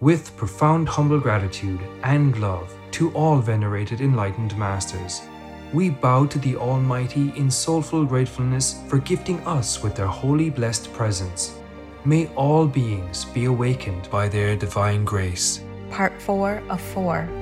with profound humble gratitude and love to all venerated enlightened masters. We bow to the Almighty in soulful gratefulness for gifting us with their holy blessed presence. May all beings be awakened by their divine grace. Part 4 of 4.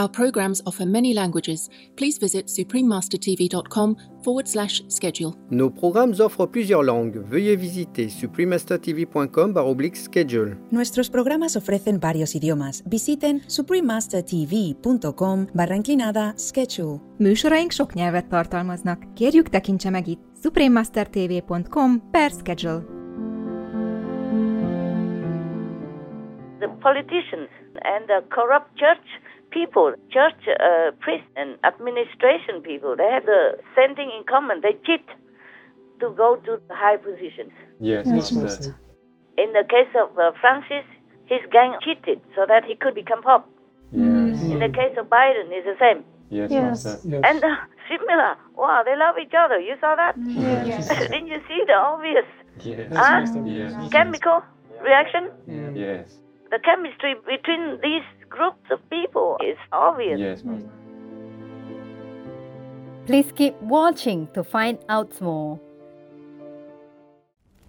Our programs offer many languages. Please visit suprememastertv.com forward slash schedule. Nos programmes offrent plusieurs langues. Veuillez visiter suprememastertv.com schedule. Nuestros programas ofrecen varios idiomas. Visiten suprememastertv.com barra inclinada schedule. Műsoraink sok nyelvet tartalmaznak. Kérjük tekintse meg itt suprememastertv.com per schedule. The politicians and the corrupt church people, church uh, priests and administration people, they have the same thing in common. They cheat to go to the high positions. Yes, Yes, yes, Master. In the case of uh, Francis, his gang cheated so that he could become pope. yes, In the case of Biden, it's the same. yes, Yes. Yes. And uh, similar. Wow, they love each other. You saw that? Yes. Didn't you see the obvious Yes, Huh? yes, chemical reaction? yes, The chemistry between these groups of people is obvious. yes, Master. Please keep watching to find out more.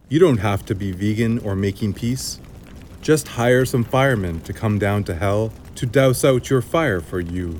You don't have to be vegan or making peace. Just hire some firemen to come down to hell to douse out your fire for you.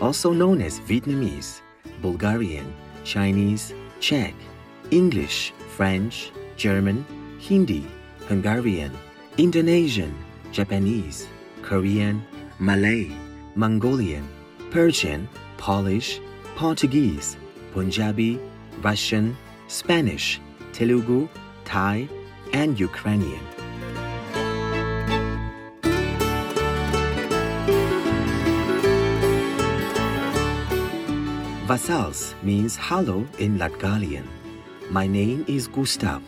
also known as Vietnamese, Bulgarian, Chinese, Czech, English, French, German, Hindi, Hungarian, Indonesian, Japanese, Korean, Malay, Mongolian, Persian, Polish, Portuguese, Punjabi, Russian, Spanish, Telugu, Thai, and Ukrainian. Vasals means hello in Latgalian. My name is Gustav.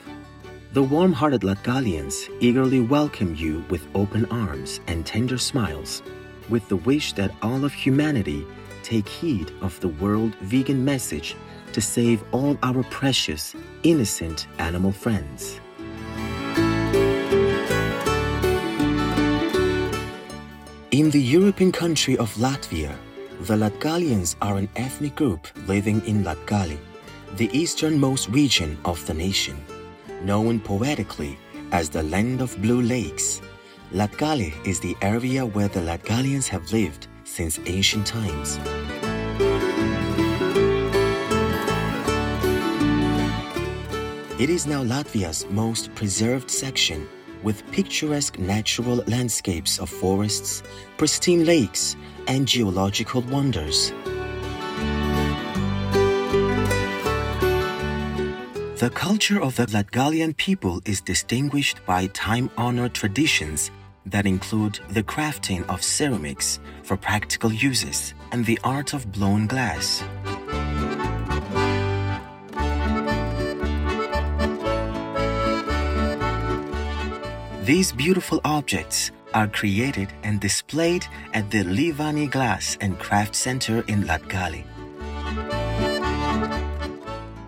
The warm hearted Latgalians eagerly welcome you with open arms and tender smiles, with the wish that all of humanity take heed of the world vegan message to save all our precious, innocent animal friends. In the European country of Latvia, the Latgalians are an ethnic group living in Latgale, the easternmost region of the nation. Known poetically as the Land of Blue Lakes, Latgale is the area where the Latgalians have lived since ancient times. It is now Latvia's most preserved section with picturesque natural landscapes of forests, pristine lakes, and geological wonders. The culture of the Latgalian people is distinguished by time honored traditions that include the crafting of ceramics for practical uses and the art of blown glass. These beautiful objects are created and displayed at the Livani Glass and Craft Center in Latgale.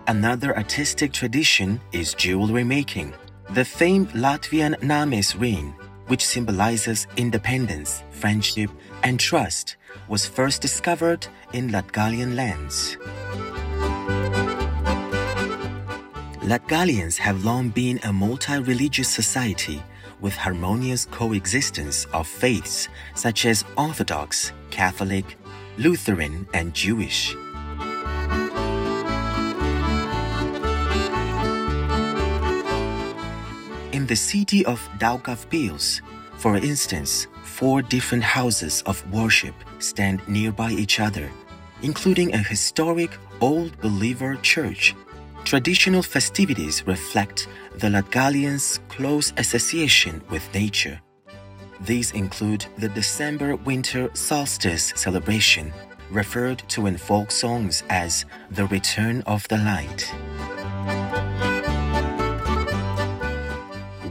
Another artistic tradition is jewelry making. The famed Latvian Namejs ring, which symbolizes independence, friendship, and trust, was first discovered in Latgalian lands. Latgalians have long been a multi religious society with harmonious coexistence of faiths such as Orthodox, Catholic, Lutheran, and Jewish. In the city of Daugavpils, for instance, four different houses of worship stand nearby each other, including a historic Old Believer Church. Traditional festivities reflect the Latgalians' close association with nature. These include the December winter solstice celebration, referred to in folk songs as the return of the light.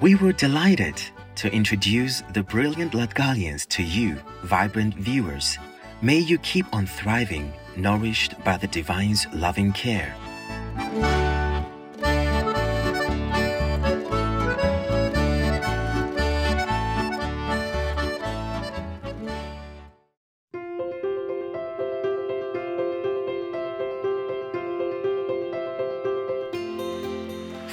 We were delighted to introduce the brilliant Latgalians to you, vibrant viewers. May you keep on thriving, nourished by the divine's loving care.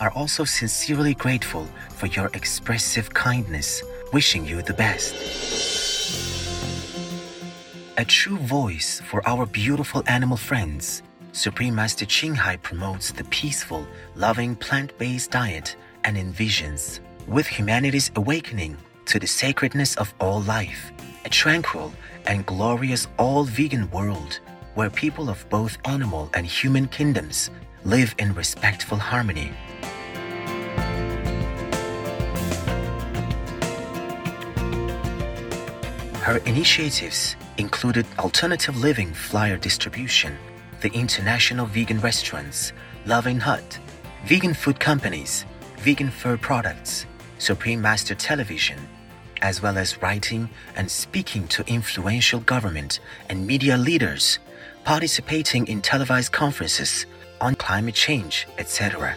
are also sincerely grateful for your expressive kindness, wishing you the best. A true voice for our beautiful animal friends, Supreme Master Ching Hai promotes the peaceful, loving plant based diet and envisions, with humanity's awakening to the sacredness of all life, a tranquil and glorious all vegan world where people of both animal and human kingdoms live in respectful harmony. Her initiatives included alternative living flyer distribution, the international vegan restaurants, Loving Hut, vegan food companies, vegan fur products, Supreme Master Television, as well as writing and speaking to influential government and media leaders, participating in televised conferences on climate change, etc.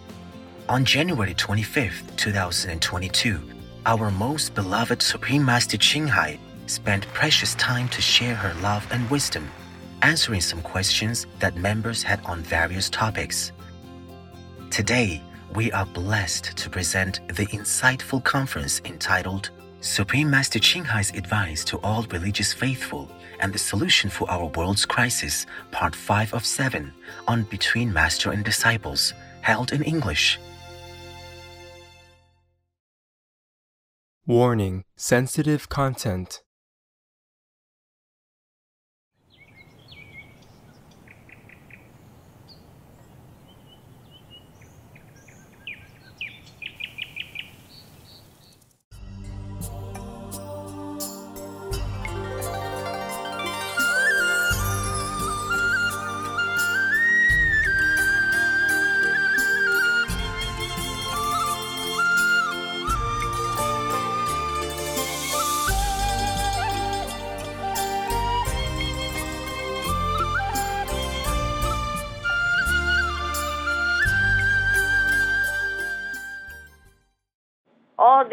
On January 25, 2022, our most beloved Supreme Master Ching Hai spent precious time to share her love and wisdom, answering some questions that members had on various topics. Today, we are blessed to present the insightful conference entitled Supreme Master Ching Hai's Advice to All Religious Faithful and the Solution for Our World's Crisis, Part 5 of 7, on Between Master and Disciples, held in English. Warning Sensitive Content.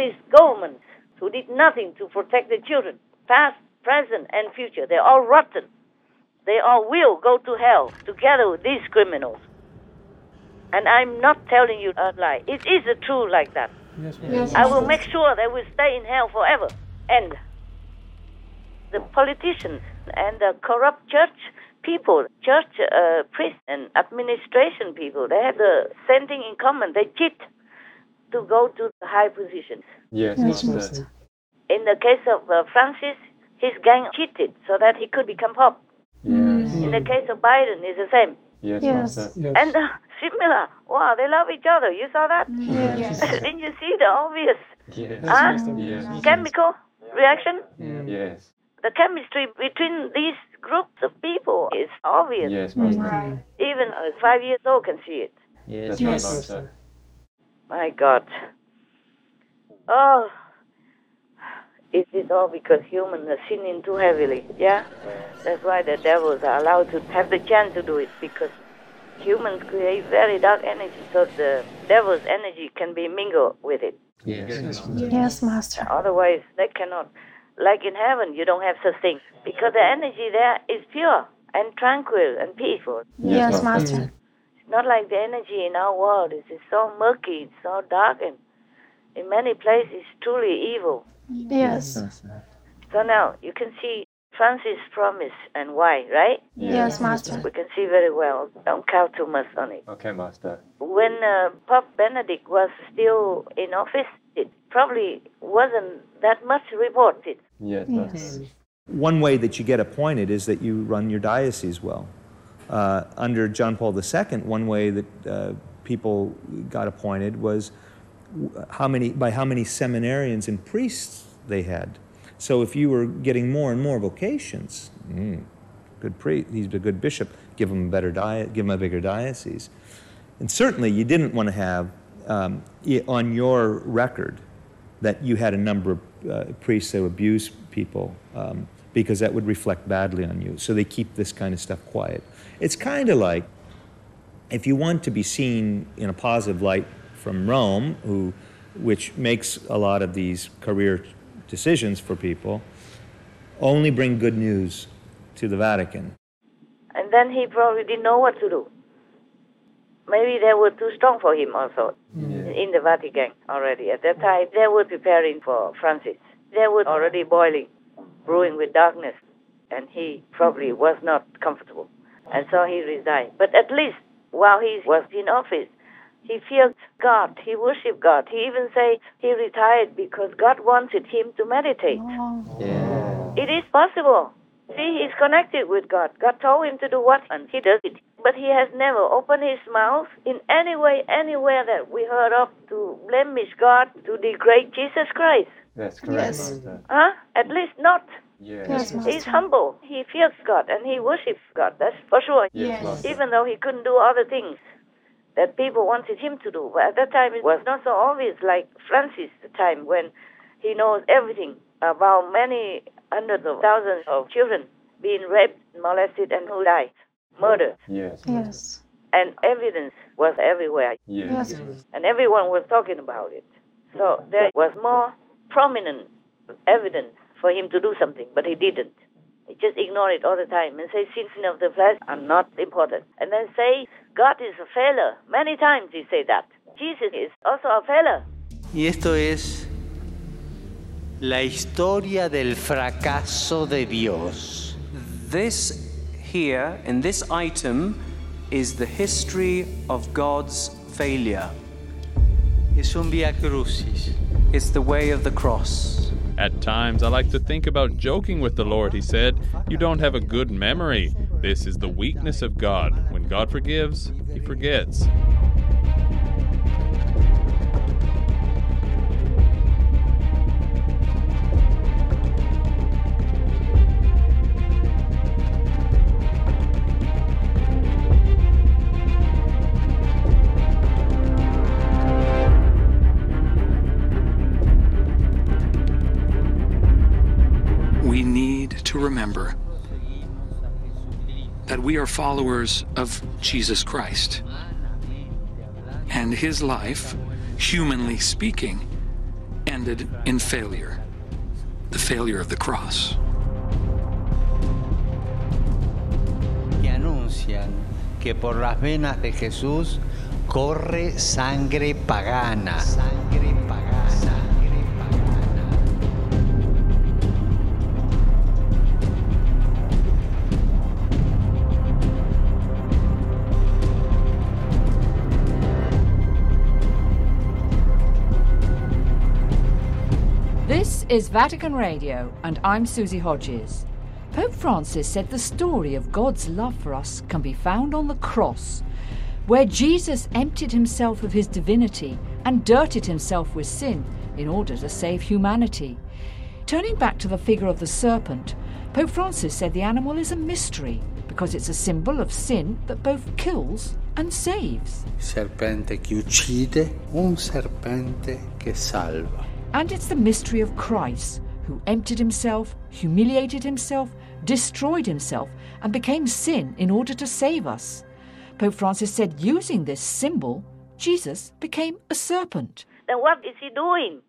All these governments who did nothing to protect the children, past, present, and future, they're all rotten. They all will go to hell together with these criminals. And I'm not telling you a lie. It is a truth like that. Yes, yes, I will make sure they will stay in hell forever. And the politicians and the corrupt church people, church uh, priests and administration people, they have the same thing in common. They cheat to go to the high positions. Yes, yes Master. In the case of uh, Francis, his gang cheated so that he could become pope. Yes. In the case of Biden, it's the same. Yes, yes. Master. Yes. And uh, similar. Wow, they love each other. You saw that? Yes. Didn't you see the obvious yes. huh? yes. chemical reaction? Yes. The chemistry between these groups of people is obvious. Yes, Master. Even a five years old can see it. Yes, That's yes. Right, Master. My God. Oh, is it all because humans are sinning too heavily? Yeah? That's why the devils are allowed to have the chance to do it because humans create very dark energy so the devil's energy can be mingled with it. Yes, yes, yes Master. Otherwise, they cannot. Like in heaven, you don't have such things because the energy there is pure and tranquil and peaceful. Yes, yes Master. Not like the energy in our world. It's so murky, it's so dark, and in many places, truly evil. Yes. So now you can see Francis promise and why, right? Yes, Master. We can see very well. Don't count too much on it. Okay, Master. When uh, Pope Benedict was still in office, it probably wasn't that much reported. Yes, Yes. One way that you get appointed is that you run your diocese well. Uh, under John Paul II, one way that uh, people got appointed was how many, by how many seminarians and priests they had. So if you were getting more and more vocations, mm, good priest, he's a good bishop, give him a better diet, give him a bigger diocese. And certainly you didn't want to have um, on your record that you had a number of uh, priests who abuse people um, because that would reflect badly on you. So they keep this kind of stuff quiet. It's kind of like if you want to be seen in a positive light from Rome, who, which makes a lot of these career decisions for people, only bring good news to the Vatican. And then he probably didn't know what to do. Maybe they were too strong for him also in the Vatican already. At that time, they were preparing for Francis. They were already boiling, brewing with darkness, and he probably was not comfortable. And so he resigned. But at least while he was in office, he feared God. He worshipped God. He even say he retired because God wanted him to meditate. Oh. Yeah. It is possible. See, he's connected with God. God told him to do what, and he does it. But he has never opened his mouth in any way, anywhere that we heard of to blemish God, to degrade Jesus Christ. That's correct, Yes. Master. Huh? At least not. Yes. Yes, Master. He's humble. He fears God and he worships God. That's for sure. Yes, Master. Even though he couldn't do other things that people wanted him to do. But at that time, it was not so obvious like Francis, the time when he knows everything about many hundreds of thousands of children being raped, molested, and who died, murdered. Yes. Yes. And evidence was everywhere. Yes. And everyone was talking about it. So there was more prominent evidence for him to do something, but he didn't. He just ignored it all the time and say sins of the flesh are not important. And then say God is a failure. Many times he say that. Jesus is also a failure. Y esto es la historia del fracaso de Dios. This here, in this item, is the history of God's failure. Es un via crucis. It's the way of the cross. At times, I like to think about joking with the Lord. He said, You don't have a good memory. This is the weakness of God. When God forgives, He forgets. We are followers of Jesus Christ. And his life, humanly speaking, ended in failure the failure of the cross. que por las venas de Jesús corre sangre pagana. Sangre is Vatican Radio, and I'm Susie Hodges. Pope Francis said the story of God's love for us can be found on the cross, where Jesus emptied himself of his divinity and dirtied himself with sin in order to save humanity. Turning back to the figure of the serpent, Pope Francis said the animal is a mystery because it's a symbol of sin that both kills and saves. Serpente che uccide, un serpente che salva. And it's the mystery of Christ, who emptied himself, humiliated himself, destroyed himself, and became sin in order to save us. Pope Francis said, using this symbol, Jesus became a serpent. Then what is he doing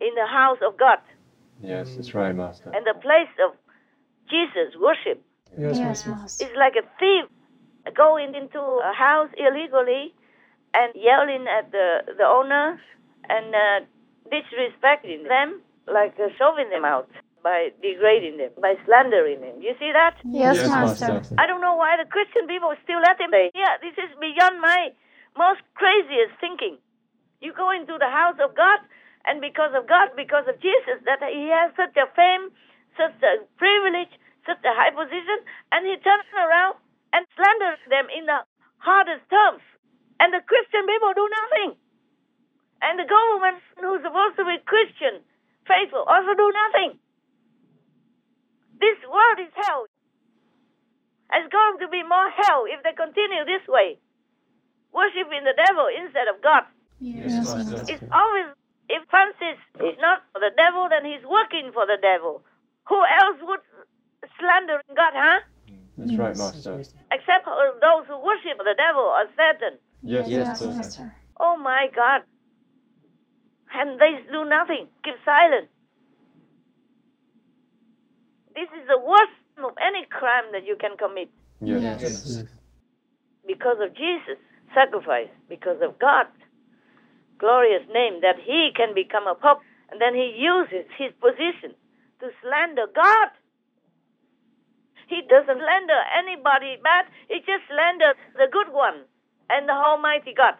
in the house of God Yes, that's right, Master. and the place of Jesus' worship? Yes, Yes, Master. Master. It's like a thief going into a house illegally and yelling at the, the owners and uh, disrespecting them, like uh, shoving them out. by degrading them, by slandering them. You see that? Yes, Yes, Master. Master. I don't know why the Christian people still let him yeah, this is beyond my most craziest thinking. You go into the house of God, and because of God, because of Jesus, that he has such a fame, such a privilege, such a high position, and he turns around and slanders them in the hardest terms. And the Christian people do nothing. And the government, who's supposed to be Christian, faithful, also do nothing. This world is hell. It's going to be more hell if they continue this way, worshiping the devil instead of God. Yes, It's always, if Francis is not for the devil, then he's working for the devil. Who else would slander God, huh? That's right, Master. Except those who worship the devil or Satan. Yes, Yes, Master. Master. Oh my God. And they do nothing, keep silent. This is the worst of any crime that you can commit Yes. Yes. because of Jesus' sacrifice, because of God's glorious name, that he can become a pope, and then he uses his position to slander God. He doesn't slander anybody bad, he just slanders the good one and the Almighty God.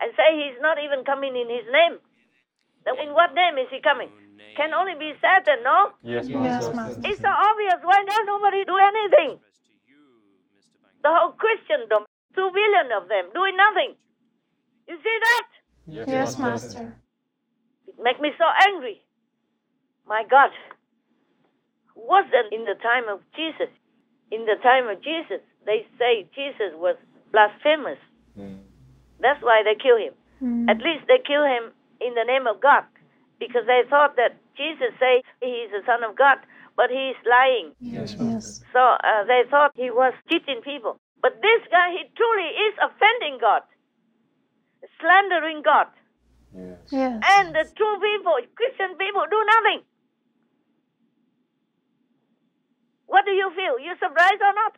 And say he's not even coming in his name. Then in what name is he coming? Can only be Satan, no? Yes, Yes, Master. Master. It's so obvious. Why does nobody do anything? The whole Christendom, two billion of them, doing nothing. You see that? Yes, Master. It makes me so angry. My God. Wasn't in the time of Jesus. In the time of Jesus, they say Jesus was blasphemous. Hmm. That's why they kill him. Hmm. At least they kill him in the name of God, because they thought that Jesus said he is the Son of God, but he is lying. Yes, Yes. So uh, they thought he was cheating people. But this guy, he truly is offending God, slandering God. Yes. And the true people, Christian people, do nothing. What do you feel? You surprised or not?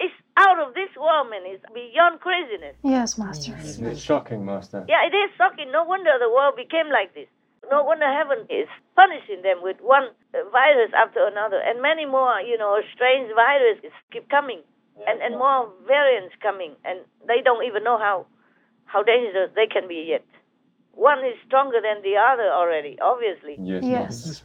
It's out of this world, man. It's beyond craziness. Yes, Master. It's shocking, Master. Yeah, it is shocking. No wonder the world became like this. No wonder heaven is punishing them with one uh, virus after another, and many more, you know, strange viruses keep coming, and, and more variants coming, and they don't even know how how dangerous they can be yet. One is stronger than the other already, obviously. Yes. Yes.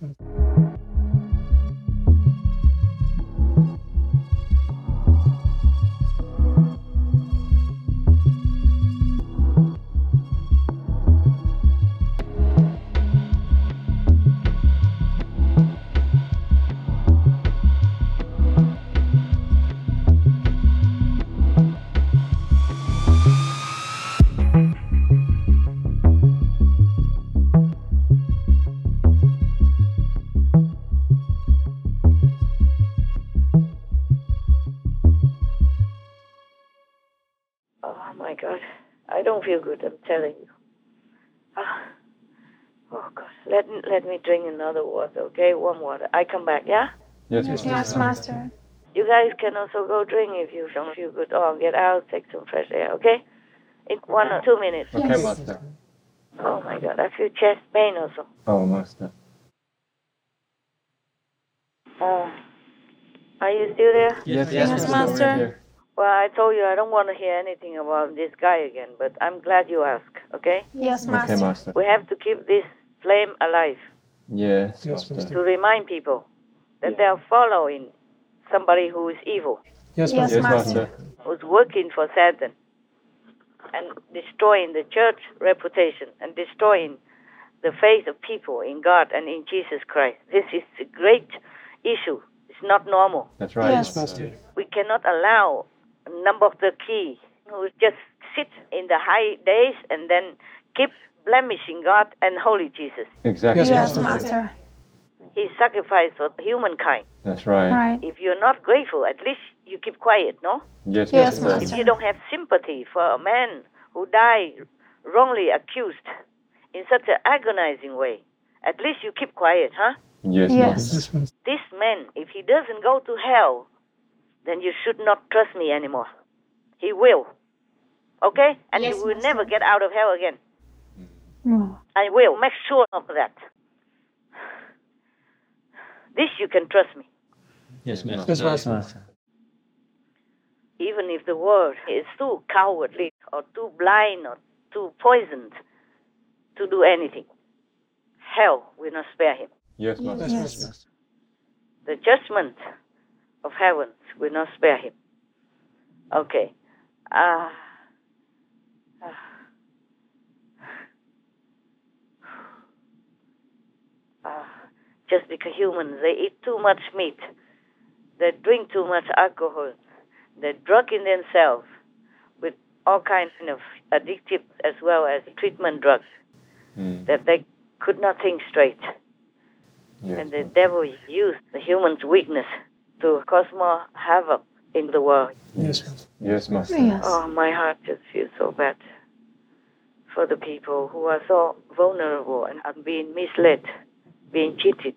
Don't feel good. I'm telling you. Ah. Oh God, let let me drink another water, okay? Warm water. I come back, yeah. Yes, Master. Yes, Master. You guys can also go drink if you don't feel good. Or get out, take some fresh air, okay? In one or two minutes. Okay, Yes. Master. Oh my God, I feel chest pain also. Oh, Master. Uh, are you still there? Yes, Yes, Master. Well, I told you I don't want to hear anything about this guy again, but I'm glad you asked, okay? Yes, Okay, Master. Master. We have to keep this flame alive Yes, Yes, Master. to remind people that they are following somebody who is evil, Yes, Master. Yes, Master. Master. who's working for Satan and destroying the church reputation and destroying the faith of people in God and in Jesus Christ. This is a great issue. It's not normal. That's right. Yes, Master. We cannot allow a number of the key who just sit in the high days and then keep blemishing God and holy Jesus. Exactly. Yes, Master. He sacrificed for humankind. That's right. Right. If you're not grateful, at least you keep quiet, no? Yes, Yes, Master. If you don't have sympathy for a man who died wrongly accused in such an agonizing way, at least you keep quiet, huh? Yes, Yes. Master. This man, if he doesn't go to hell, then you should not trust me anymore. He will. Okay? And Yes, he will Master. never get out of hell again. Oh. I will make sure of that. This you can trust me. Yes, Master. Yes, Master. Even if the world is too cowardly or too blind or too poisoned to do anything, hell will not spare him. Yes, Master. Yes, Master. The judgment of heaven will not spare him. Okay. Ah. Ah. Just because humans, they eat too much meat, they drink too much alcohol, they drug in themselves with all kinds of addictive as well as treatment drugs, Mm. that they could not think straight. Yes, And the devil used the human's weakness to cause more havoc in the world. Yes, Master. Yes, Master. Yes. Oh, my heart just feels so bad for the people who are so vulnerable and are being misled, being cheated.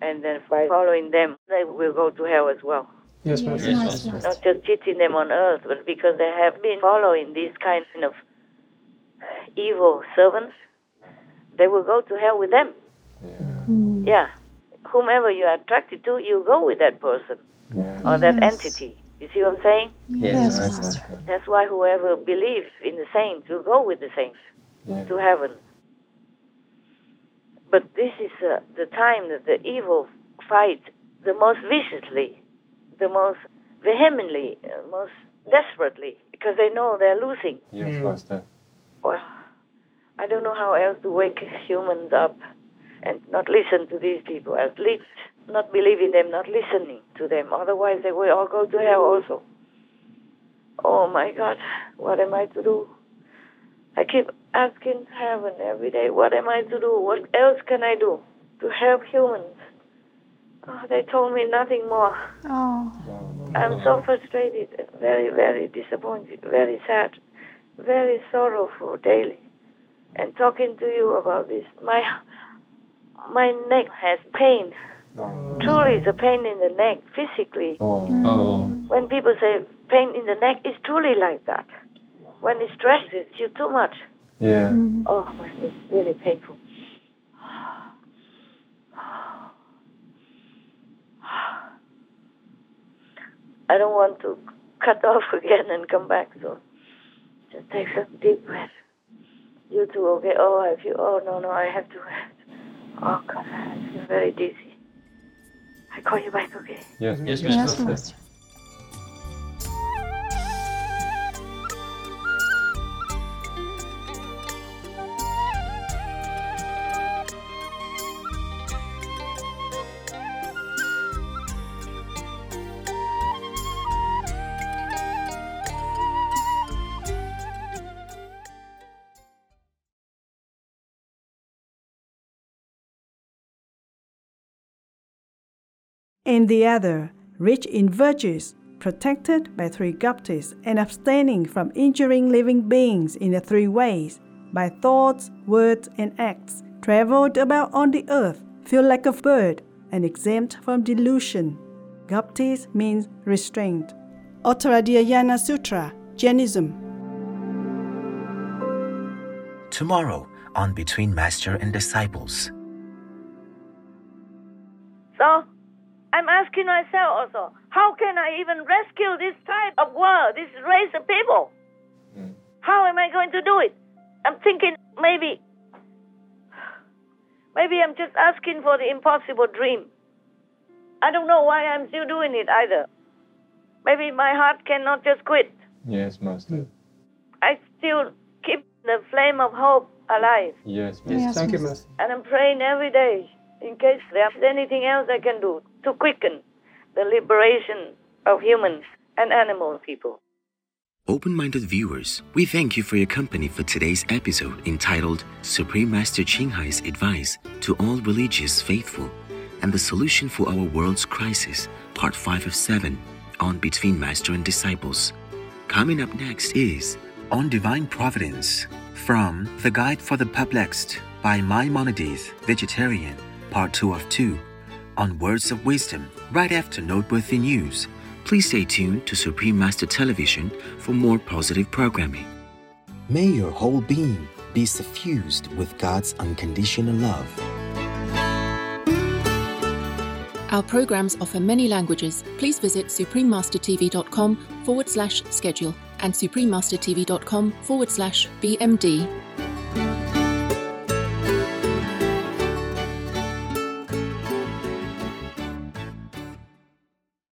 And then by following them, they will go to hell as well. Yes, Master. Yes, Master. Not just cheating them on earth, but because they have been following these kind of evil servants, they will go to hell with them. Mm. Yeah. Whomever you are attracted to, you go with that person Yeah. or that Yes. entity. You see what I'm saying? Yes, Master. Master. That's why whoever believes in the saints will go with the saints Yeah. to heaven. But this is uh, the time that the evil fight the most viciously, the most vehemently, uh, most desperately, because they know they're losing. Yes, Mm. Master. Well, I don't know how else to wake humans up and not listen to these people. At least not believing them, not listening to them. Otherwise, they will all go to hell also. Oh my God, what am I to do? I keep asking heaven every day, what am I to do? What else can I do to help humans? Oh, they told me nothing more. Oh. I'm so frustrated, very, very disappointed, very sad, very sorrowful daily. And talking to you about this, my my neck has pain. Truly, it's a pain in the neck, physically. Oh. Oh. When people say pain in the neck, it's truly like that. When it stresses you too much, Yeah. Mm-hmm. oh, my it's really painful. I don't want to cut off again and come back, so just take some deep breath. You too, okay? Oh, I feel, oh, no, no, I have to rest. Oh, God, I feel very dizzy. I call you back, okay? Yes, Yes, Yes, Master. Master. And the other, rich in virtues, protected by three guptis, and abstaining from injuring living beings in the three ways, by thoughts, words, and acts, traveled about on the earth, feel like a bird, and exempt from delusion. Guptis means restraint. Uttaradhyayana Sutra, Jainism. Tomorrow on Between Master and Disciples. So, I'm asking myself also, how can I even rescue this type of world, this race of people? Hmm. How am I going to do it? I'm thinking maybe, maybe I'm just asking for the impossible dream. I don't know why I'm still doing it either. Maybe my heart cannot just quit. Yes, Master. I still keep the flame of hope alive. Yes, Yes, Yes, thank you, Master. Master. And I'm praying every day in case there's anything else I can do to quicken the liberation of humans and animal people. Open minded viewers, we thank you for your company for today's episode entitled Supreme Master Ching Hai's Advice to All Religious Faithful and the Solution for Our World's Crisis, Part 5 of 7, on Between Master and Disciples. Coming up next is On Divine Providence from The Guide for the Perplexed by Maimonides, Vegetarian, Part 2 of 2, on Words of Wisdom, right after Noteworthy News. Please stay tuned to Supreme Master Television for more positive programming. May your whole being be suffused with God's unconditional love. Our programs offer many languages. Please visit suprememastertv.com forward slash schedule and suprememastertv.com forward slash BMD.